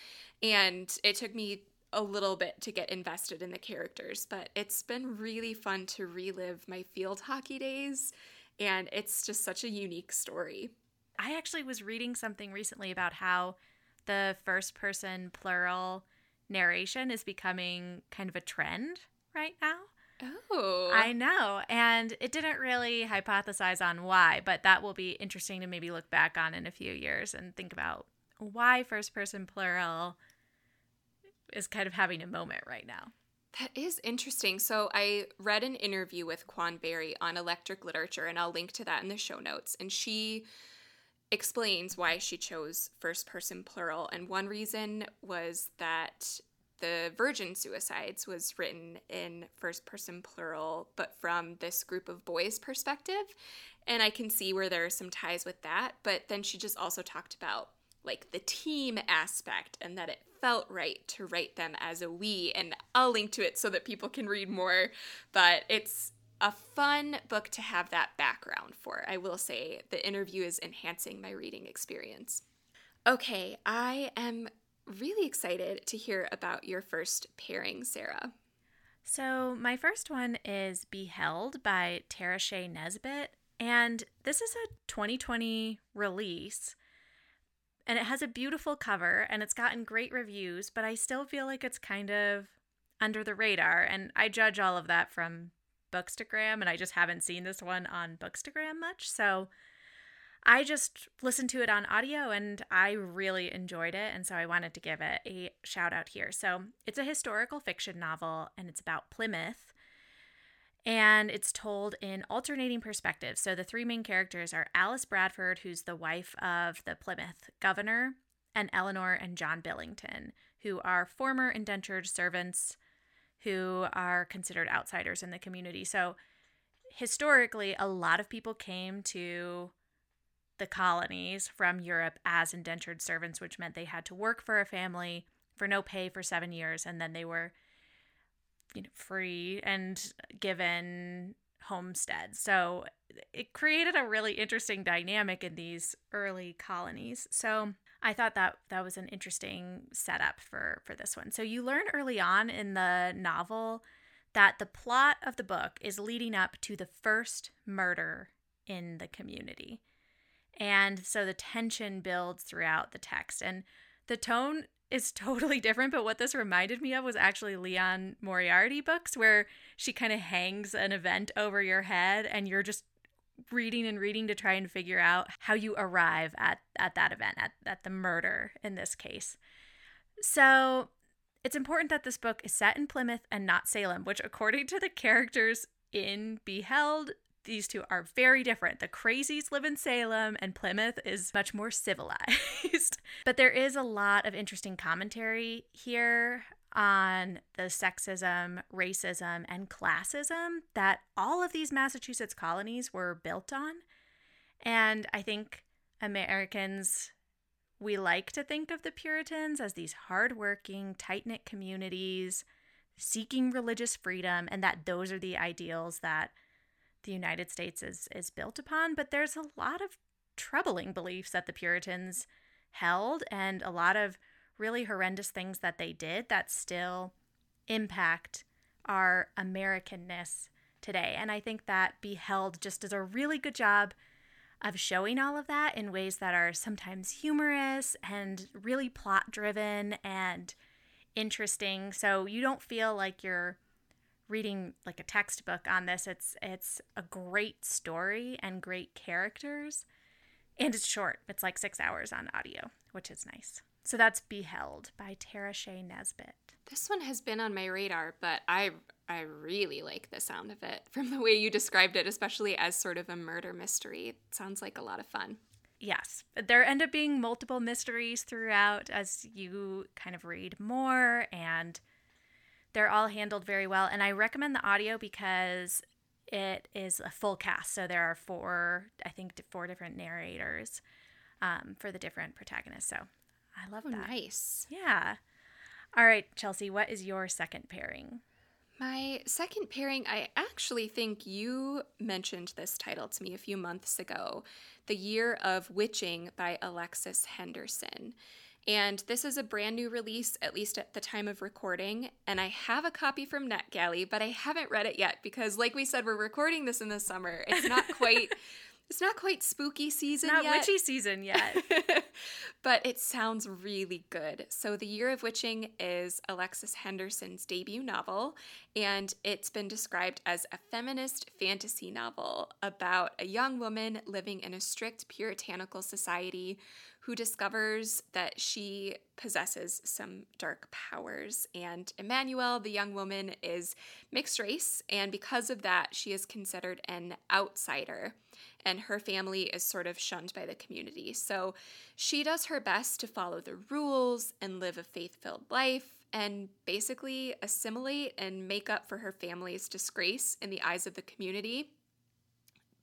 Speaker 2: And it took me a little bit to get invested in the characters, but it's been really fun to relive my field hockey days. And it's just such a unique story.
Speaker 1: I actually was reading something recently about how the first person plural narration is becoming kind of a trend right now.
Speaker 2: Oh.
Speaker 1: I know. And it didn't really hypothesize on why, but that will be interesting to maybe look back on in a few years and think about why first person plural is kind of having a moment right now.
Speaker 2: That is interesting. So I read an interview with Quan Barry on electric literature, and I'll link to that in the show notes. And she explains why she chose first person plural. And one reason was that the Virgin Suicides was written in first person plural, but from this group of boys' perspective. And I can see where there are some ties with that. But then she just also talked about like the team aspect and that it felt right to write them as a we and I'll link to it so that people can read more but it's a fun book to have that background for. I will say the interview is enhancing my reading experience. Okay, I am really excited to hear about your first pairing, Sarah.
Speaker 1: So, my first one is Beheld by Tara Shea Nesbit, and this is a 2020 release and it has a beautiful cover and it's gotten great reviews, but I still feel like it's kind of under the radar. And I judge all of that from Bookstagram, and I just haven't seen this one on Bookstagram much. So I just listened to it on audio and I really enjoyed it. And so I wanted to give it a shout out here. So it's a historical fiction novel and it's about Plymouth and it's told in alternating perspectives. So the three main characters are Alice Bradford, who's the wife of the Plymouth governor, and Eleanor and John Billington, who are former indentured servants who are considered outsiders in the community. So historically, a lot of people came to the colonies from Europe as indentured servants, which meant they had to work for a family for no pay for seven years, and then they were you know free and given homesteads. So it created a really interesting dynamic in these early colonies. So I thought that that was an interesting setup for for this one. So you learn early on in the novel that the plot of the book is leading up to the first murder in the community. And so the tension builds throughout the text and the tone is totally different, but what this reminded me of was actually Liane Moriarty books where she kind of hangs an event over your head and you're just reading and reading to try and figure out how you arrive at, at that event, at, at the murder in this case. So it's important that this book is set in Plymouth and not Salem, which, according to the characters in Beheld, these two are very different. The crazies live in Salem, and Plymouth is much more civilized. but there is a lot of interesting commentary here on the sexism, racism, and classism that all of these Massachusetts colonies were built on. And I think Americans, we like to think of the Puritans as these hardworking, tight knit communities seeking religious freedom, and that those are the ideals that the United States is is built upon, but there's a lot of troubling beliefs that the Puritans held and a lot of really horrendous things that they did that still impact our Americanness today. And I think that Beheld just does a really good job of showing all of that in ways that are sometimes humorous and really plot driven and interesting. So you don't feel like you're reading like a textbook on this. It's it's a great story and great characters. And it's short. It's like 6 hours on audio, which is nice. So that's Beheld by Tara Shea Nesbit.
Speaker 2: This one has been on my radar, but I I really like the sound of it from the way you described it, especially as sort of a murder mystery. It sounds like a lot of fun.
Speaker 1: Yes, there end up being multiple mysteries throughout as you kind of read more and they're all handled very well. And I recommend the audio because it is a full cast. So there are four, I think, four different narrators um, for the different protagonists. So I love
Speaker 2: oh,
Speaker 1: that.
Speaker 2: Nice.
Speaker 1: Yeah. All right, Chelsea, what is your second pairing?
Speaker 2: My second pairing, I actually think you mentioned this title to me a few months ago The Year of Witching by Alexis Henderson. And this is a brand new release, at least at the time of recording. And I have a copy from NetGalley, but I haven't read it yet because, like we said, we're recording this in the summer. It's not quite it's not quite spooky season
Speaker 1: not
Speaker 2: yet.
Speaker 1: witchy season yet.
Speaker 2: but it sounds really good. So, The Year of Witching is Alexis Henderson's debut novel, and it's been described as a feminist fantasy novel about a young woman living in a strict puritanical society who discovers that she possesses some dark powers. And Immanuelle, the young woman, is mixed race, and because of that, she is considered an outsider and her family is sort of shunned by the community. So she does her best to follow the rules and live a faith filled life and basically assimilate and make up for her family's disgrace in the eyes of the community.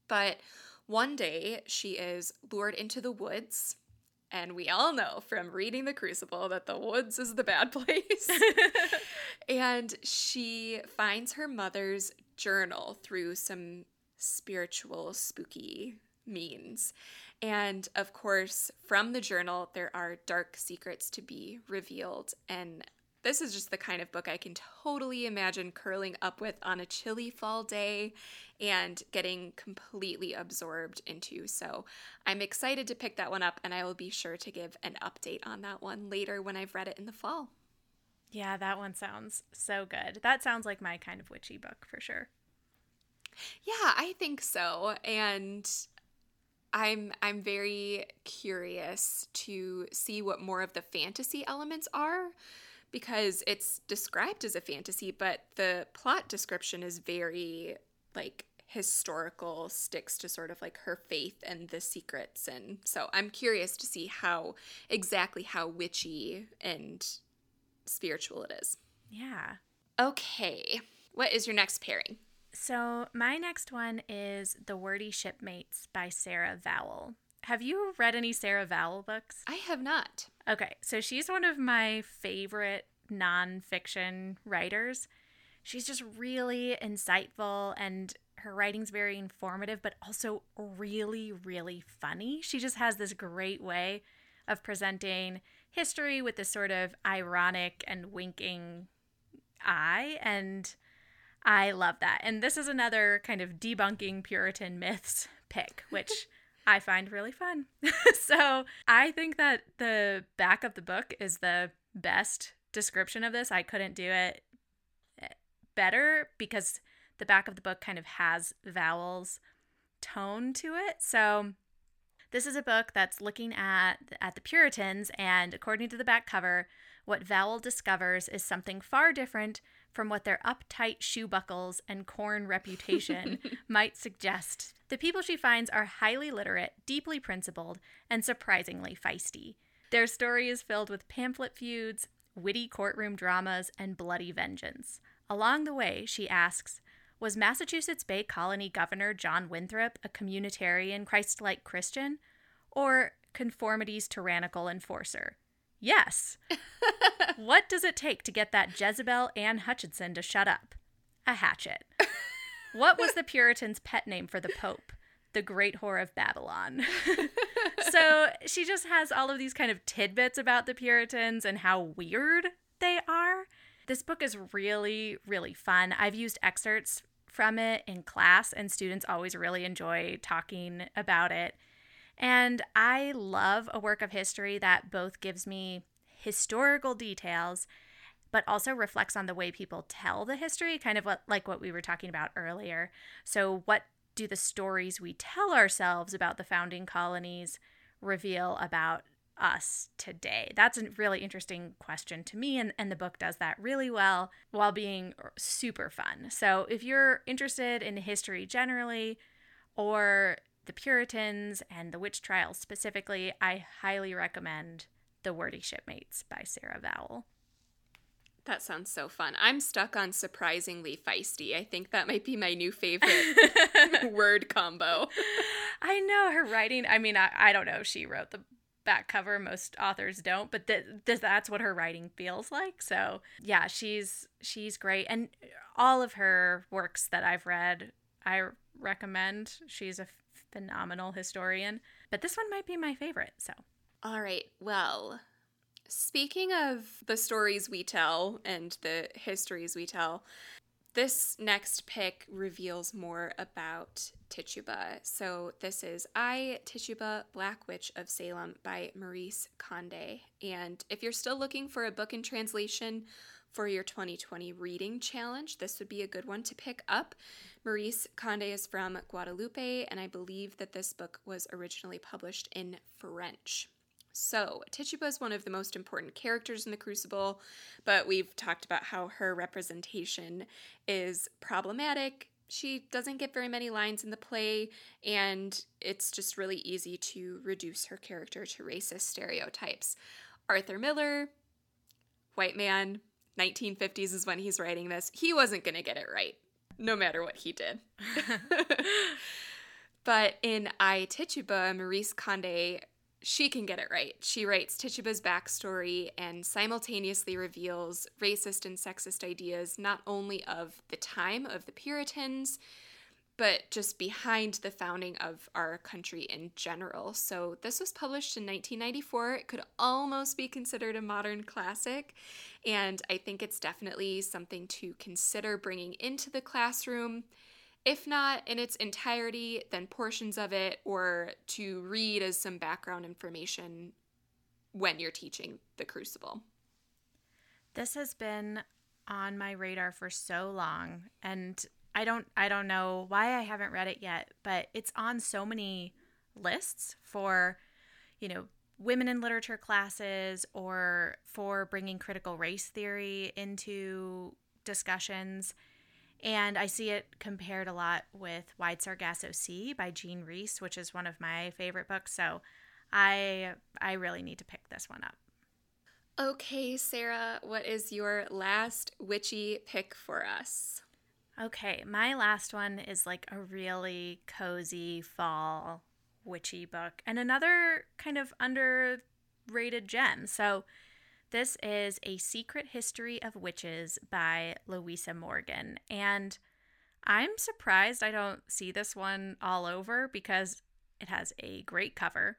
Speaker 2: But one day she is lured into the woods. And we all know from reading The Crucible that the woods is the bad place. and she finds her mother's journal through some spiritual, spooky means. And of course, from the journal, there are dark secrets to be revealed. And this is just the kind of book I can totally imagine curling up with on a chilly fall day and getting completely absorbed into. So I'm excited to pick that one up, and I will be sure to give an update on that one later when I've read it in the fall.
Speaker 1: Yeah, that one sounds so good. That sounds like my kind of witchy book for sure.
Speaker 2: Yeah, I think so. And I'm I'm very curious to see what more of the fantasy elements are because it's described as a fantasy, but the plot description is very like historical, sticks to sort of like her faith and the secrets and so I'm curious to see how exactly how witchy and spiritual it is.
Speaker 1: Yeah.
Speaker 2: Okay. What is your next pairing?
Speaker 1: So, my next one is The Wordy Shipmates by Sarah Vowell. Have you read any Sarah Vowell books?
Speaker 2: I have not.
Speaker 1: Okay, so she's one of my favorite nonfiction writers. She's just really insightful and her writing's very informative, but also really, really funny. She just has this great way of presenting history with this sort of ironic and winking eye. And I love that. And this is another kind of debunking Puritan myths pick, which I find really fun. so I think that the back of the book is the best description of this. I couldn't do it eh, better because the back of the book kind of has Vowell's tone to it. So this is a book that's looking at at the Puritans and according to the back cover, what Vowell discovers is something far different from what their uptight shoe buckles and corn reputation might suggest. The people she finds are highly literate, deeply principled, and surprisingly feisty. Their story is filled with pamphlet feuds, witty courtroom dramas, and bloody vengeance. Along the way, she asks, was Massachusetts Bay Colony Governor John Winthrop a communitarian, Christ like Christian? Or conformity's tyrannical enforcer? Yes. what does it take to get that Jezebel Anne Hutchinson to shut up? A hatchet. what was the Puritans' pet name for the Pope? The Great Whore of Babylon. so she just has all of these kind of tidbits about the Puritans and how weird they are. This book is really, really fun. I've used excerpts from it in class, and students always really enjoy talking about it. And I love a work of history that both gives me historical details but also reflects on the way people tell the history, kind of what, like what we were talking about earlier. So, what do the stories we tell ourselves about the founding colonies reveal about us today? That's a really interesting question to me, and, and the book does that really well while being super fun. So, if you're interested in history generally, or the Puritans and the witch trials specifically, I highly recommend The Wordy Shipmates by Sarah Vowell.
Speaker 2: That sounds so fun. I'm stuck on surprisingly feisty. I think that might be my new favorite word combo.
Speaker 1: I know her writing. I mean, I, I don't know if she wrote the back cover. Most authors don't, but th- th- that's what her writing feels like. So yeah, she's she's great, and all of her works that I've read, I recommend. She's a phenomenal historian, but this one might be my favorite. So
Speaker 2: all right, well. Speaking of the stories we tell and the histories we tell, this next pick reveals more about Tituba. So this is I, Tituba, Black Witch of Salem by Maryse Condé. And if you're still looking for a book in translation for your 2020 reading challenge, this would be a good one to pick up. Maryse Condé is from Guadeloupe, and I believe that this book was originally published in French. So, Tituba is one of the most important characters in The Crucible, but we've talked about how her representation is problematic. She doesn't get very many lines in the play, and it's just really easy to reduce her character to racist stereotypes. Arthur Miller, white man, 1950s is when he's writing this. He wasn't going to get it right, no matter what he did. but in I Tituba, Maryse Condé she can get it right. She writes Tituba's backstory and simultaneously reveals racist and sexist ideas not only of the time of the Puritans, but just behind the founding of our country in general. So, this was published in 1994. It could almost be considered a modern classic, and I think it's definitely something to consider bringing into the classroom if not in its entirety, then portions of it, or to read as some background information when you're teaching the Crucible.
Speaker 1: This has been on my radar for so long and I don't I don't know why I haven't read it yet, but it's on so many lists for you know women in literature classes or for bringing critical race theory into discussions and I see it compared a lot with Wide Sargasso Sea by Jean Rhys, which is one of my favorite books. So I I really need to pick this one up.
Speaker 2: Okay, Sarah, what is your last witchy pick for us?
Speaker 1: Okay, my last one is like a really cozy fall witchy book and another kind of underrated gem. So this is A Secret History of Witches by Louisa Morgan. And I'm surprised I don't see this one all over because it has a great cover.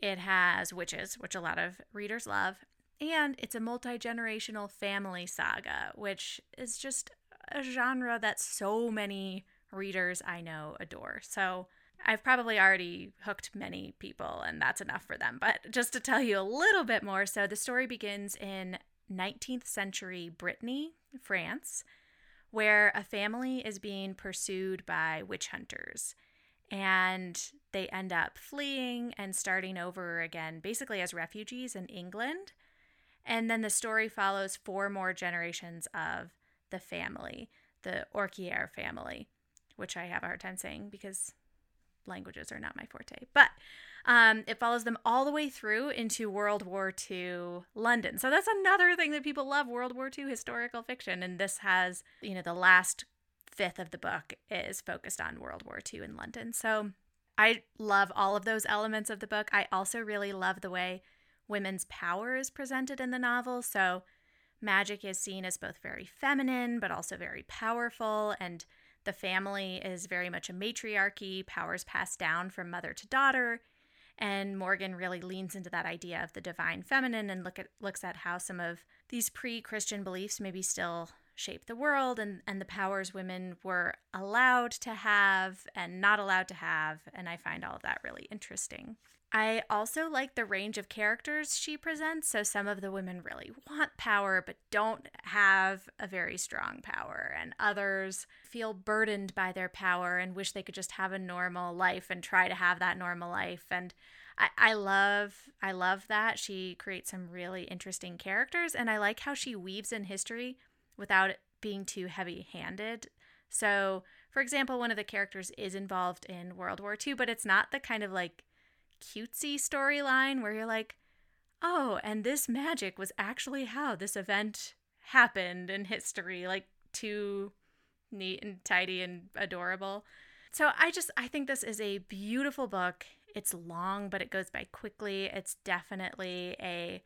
Speaker 1: It has witches, which a lot of readers love, and it's a multi generational family saga, which is just a genre that so many readers I know adore. So I've probably already hooked many people, and that's enough for them. But just to tell you a little bit more so, the story begins in 19th century Brittany, France, where a family is being pursued by witch hunters. And they end up fleeing and starting over again, basically as refugees in England. And then the story follows four more generations of the family, the Orchiere family, which I have a hard time saying because languages are not my forte, but um, it follows them all the way through into World War II London. So that's another thing that people love World War II historical fiction. And this has, you know, the last fifth of the book is focused on World War II in London. So I love all of those elements of the book. I also really love the way women's power is presented in the novel. So magic is seen as both very feminine, but also very powerful. And the family is very much a matriarchy, powers passed down from mother to daughter. And Morgan really leans into that idea of the divine feminine and look at looks at how some of these pre-Christian beliefs maybe still shape the world and, and the powers women were allowed to have and not allowed to have. And I find all of that really interesting. I also like the range of characters she presents. So some of the women really want power but don't have a very strong power, and others feel burdened by their power and wish they could just have a normal life and try to have that normal life. And I, I love I love that she creates some really interesting characters, and I like how she weaves in history without being too heavy-handed. So, for example, one of the characters is involved in World War II, but it's not the kind of like cutesy storyline where you're like, oh, and this magic was actually how this event happened in history, like too neat and tidy and adorable. So I just I think this is a beautiful book. It's long, but it goes by quickly. It's definitely a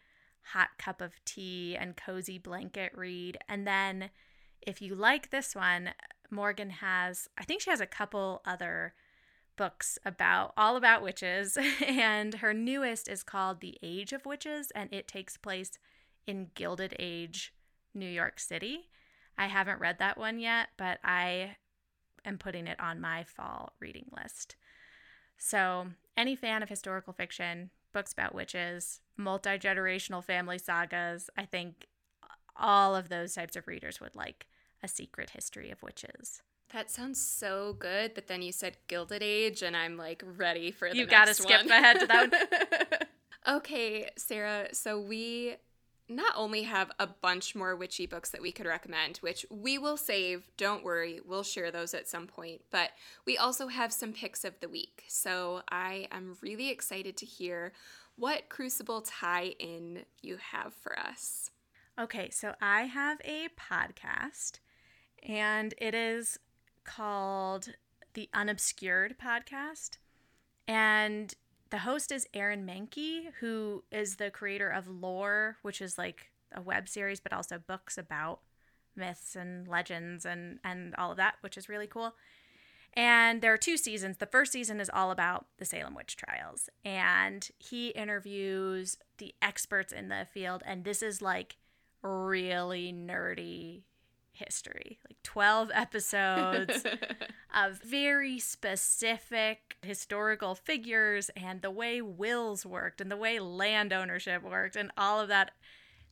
Speaker 1: hot cup of tea and cozy blanket read. And then if you like this one, Morgan has, I think she has a couple other books about all about witches and her newest is called The Age of Witches and it takes place in Gilded Age, New York City. I haven't read that one yet, but I am putting it on my fall reading list. So, any fan of historical fiction, books about witches, multi generational family sagas, I think all of those types of readers would like a secret history of witches.
Speaker 2: That sounds so good, but then you said Gilded Age, and I'm like ready for the
Speaker 1: you gotta skip ahead to that
Speaker 2: one. okay, Sarah. So we not only have a bunch more witchy books that we could recommend, which we will save, don't worry, we'll share those at some point, but we also have some picks of the week. So I am really excited to hear what Crucible tie in you have for us.
Speaker 1: Okay, so I have a podcast, and it is called the Unobscured Podcast. And the host is Aaron Mahnke, who is the creator of Lore, which is like a web series, but also books about myths and legends and, and all of that, which is really cool. And there are two seasons. The first season is all about the Salem witch trials, and he interviews the experts in the field. And this is like really nerdy history like 12 episodes of very specific historical figures and the way wills worked and the way land ownership worked and all of that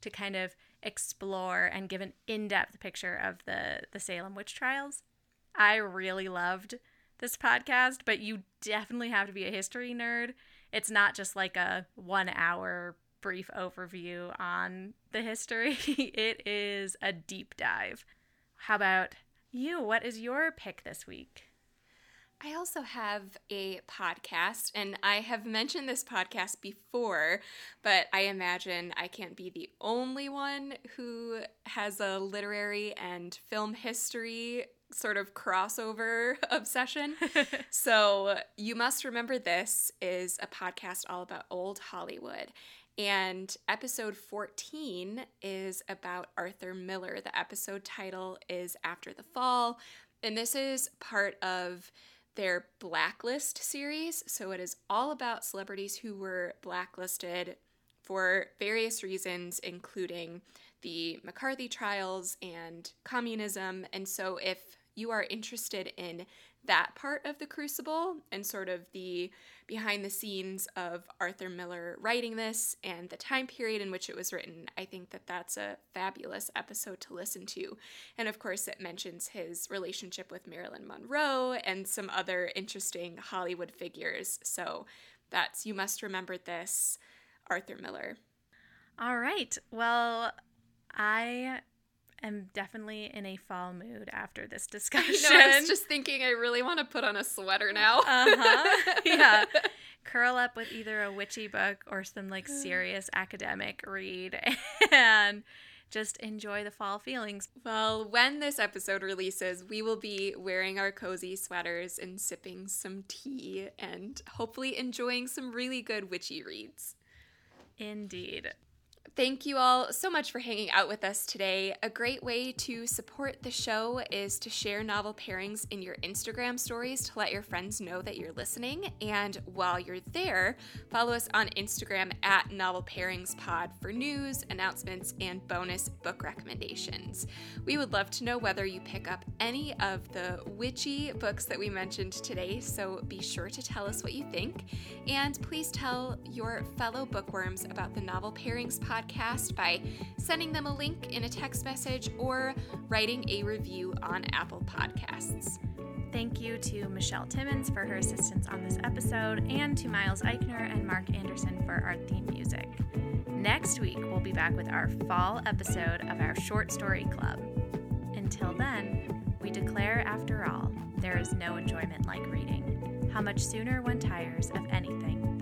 Speaker 1: to kind of explore and give an in-depth picture of the the Salem witch trials. I really loved this podcast, but you definitely have to be a history nerd. It's not just like a 1 hour brief overview on the history. it is a deep dive. How about you? What is your pick this week?
Speaker 2: I also have a podcast, and I have mentioned this podcast before, but I imagine I can't be the only one who has a literary and film history sort of crossover obsession. so, You Must Remember This is a podcast all about old Hollywood. And episode 14 is about Arthur Miller. The episode title is After the Fall. And this is part of their Blacklist series. So it is all about celebrities who were blacklisted for various reasons, including the McCarthy trials and communism. And so if you are interested in that part of the crucible and sort of the behind the scenes of Arthur Miller writing this and the time period in which it was written, I think that that's a fabulous episode to listen to. And of course, it mentions his relationship with Marilyn Monroe and some other interesting Hollywood figures. So that's You Must Remember This, Arthur Miller.
Speaker 1: All right. Well, I am definitely in a fall mood after this discussion.
Speaker 2: I, I was just thinking I really want to put on a sweater now.
Speaker 1: uh-huh. Yeah. Curl up with either a witchy book or some like serious academic read and just enjoy the fall feelings.
Speaker 2: Well, when this episode releases, we will be wearing our cozy sweaters and sipping some tea and hopefully enjoying some really good witchy reads.
Speaker 1: Indeed.
Speaker 2: Thank you all so much for hanging out with us today. A great way to support the show is to share novel pairings in your Instagram stories to let your friends know that you're listening. And while you're there, follow us on Instagram at Novel Pairings Pod for news, announcements, and bonus book recommendations. We would love to know whether you pick up any of the witchy books that we mentioned today, so be sure to tell us what you think. And please tell your fellow bookworms about the Novel Pairings Pod podcast by sending them a link in a text message or writing a review on Apple Podcasts.
Speaker 1: Thank you to Michelle Timmons for her assistance on this episode, and to Miles Eichner and Mark Anderson for our theme music. Next week, we'll be back with our fall episode of our Short Story Club. Until then, we declare, after all, there is no enjoyment like reading. How much sooner one tires of anything